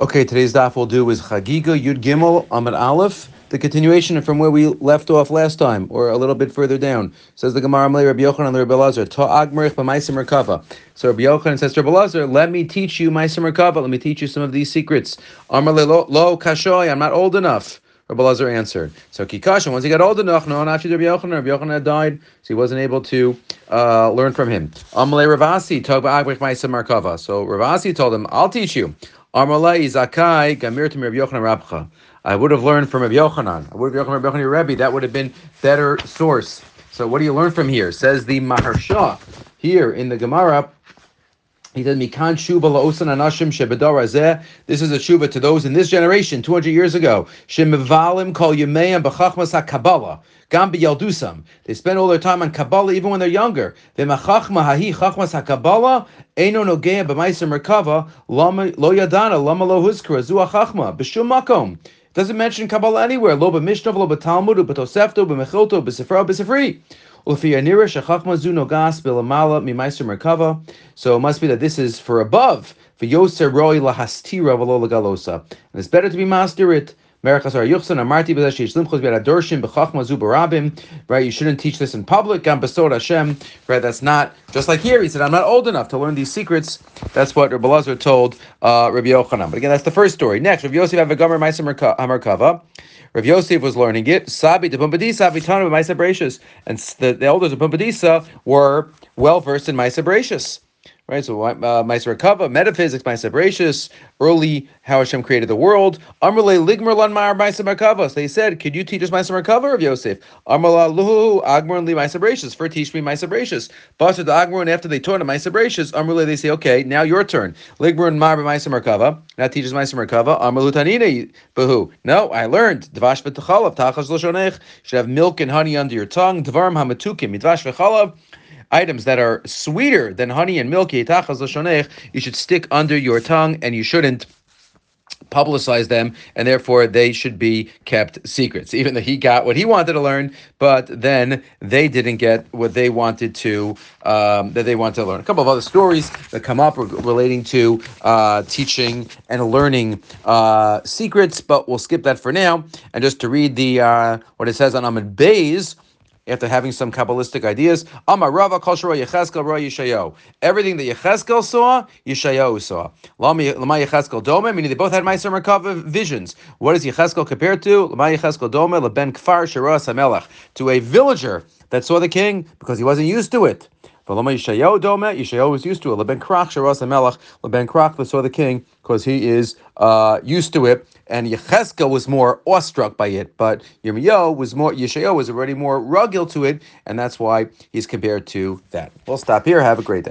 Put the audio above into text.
Okay, today's daf we'll do is Chagiga Yud Gimel Amid Aleph, the continuation from where we left off last time, or a little bit further down. Says the Gemara Amalei Rabbi Yochanan Rabbi Lazar, Ta Agmerich b'Maisim Merkava. So Rabbi Yochanan says to Rabbi Lazar, let me teach you Maisim Merkava, let me teach you some of these secrets. Amalei lo, kashoy, I'm not old enough. Rabbi Lazar answered. So Kikasha, once he got old enough, no, not Rabbi Yochanan, Rabbi Yochanan had died, so he wasn't able to uh, learn from him. Amalei Ravasi, Tog ba'Agmerich Maisim Merkava. So Ravasi told him, I'll teach you. Armalai Zakai Gamir to Rabbi Yochanan Rabcha. I would have learned from Rabbi Yochanan. I would have Yochanan Rabbi Yochanan Rebbe. That would have been better source. So what do you learn from here? Says the Maharsha here in the Gemara. He said, "Mikan shuba laosan anashim shebedar This is a shuba to those in this generation, 200 years ago. Shemivalim kol yemeim b'chachmas hakabbalah. Gam b'yaldusam. They spend all their time on Kabbalah even when they're younger. V'machachma hahi chachmas hakabbalah eino nogea b'maiser merkava lo yadana lama lo huskara zu chachma b'shum makom. Doesn't mention Kabbalah anywhere. Lo b'mishnav, lo b'talmud, b'tosefto, b'mechilto, b'sifra, b'sifri. So it must be that this is for above. For lahastira v'lo And it's better to be master it. Right, you shouldn't teach this in public. Right, that's not just like here. He said, "I'm not old enough to learn these secrets." That's what Rabbi Lazar told uh, Rabbi Yochanan. But again, that's the first story. Next, Rabbi Yosef Avagomer Ma'aser Hamarkava. Rav Yosef was learning it. Sabi de Pumbedisa Vitana Maisa. And the, the elders of Pumbedisa were well versed in Maisa. Right, so uh, Meiser Kava, metaphysics, Meiser Bereshis, early how Hashem created the world. Amrle Ligmer Lan Mar Meiser Merkava. So they said, "Could you teach us Meiser Merkava of Yosef?" Amrla Luhu Agmar Li Meiser Bereshis. For teach me Meiser Bereshis. Basar the Agmar, and after they taught him Meiser Bereshis, Amrle they say, "Okay, now your turn." Ligmer Mar Meiser Merkava. Now teach us Meiser Merkava. Amrlu Tanina Bahu. No, I learned Dvash v'Tachalav Tachas Loshonech. Should have milk and honey under your tongue. Dvarm Hamatukim Midvash v'Chalav items that are sweeter than honey and milk, you should stick under your tongue and you shouldn't publicize them, and therefore they should be kept secrets. Even though he got what he wanted to learn, but then they didn't get what they wanted to um, that they wanted to learn. A couple of other stories that come up relating to uh, teaching and learning uh, secrets, but we'll skip that for now. And just to read the uh, what it says on Amid Bays after having some Kabbalistic ideas. Ra Yeshayo. Everything that Yecheskel saw, Yeshayo saw. Lama Yecheskel Dome, meaning they both had Meiser Merkava visions. What is Yecheskel compared to? Lama Yecheskel Dome, Leben Kfar Shiras HaMelech. To a villager that saw the king because he wasn't used to it. Lama Yeshayo Dome, Yeshayo was used to it. Leben Krach HaMelech. Leben Krach saw the king because he is uh, used to it and Yecheskel was more awestruck by it, but Yirmiyahu was more Yeshayahu was already more rugged to it, and that's why he's compared to that. We'll stop here. Have a great day.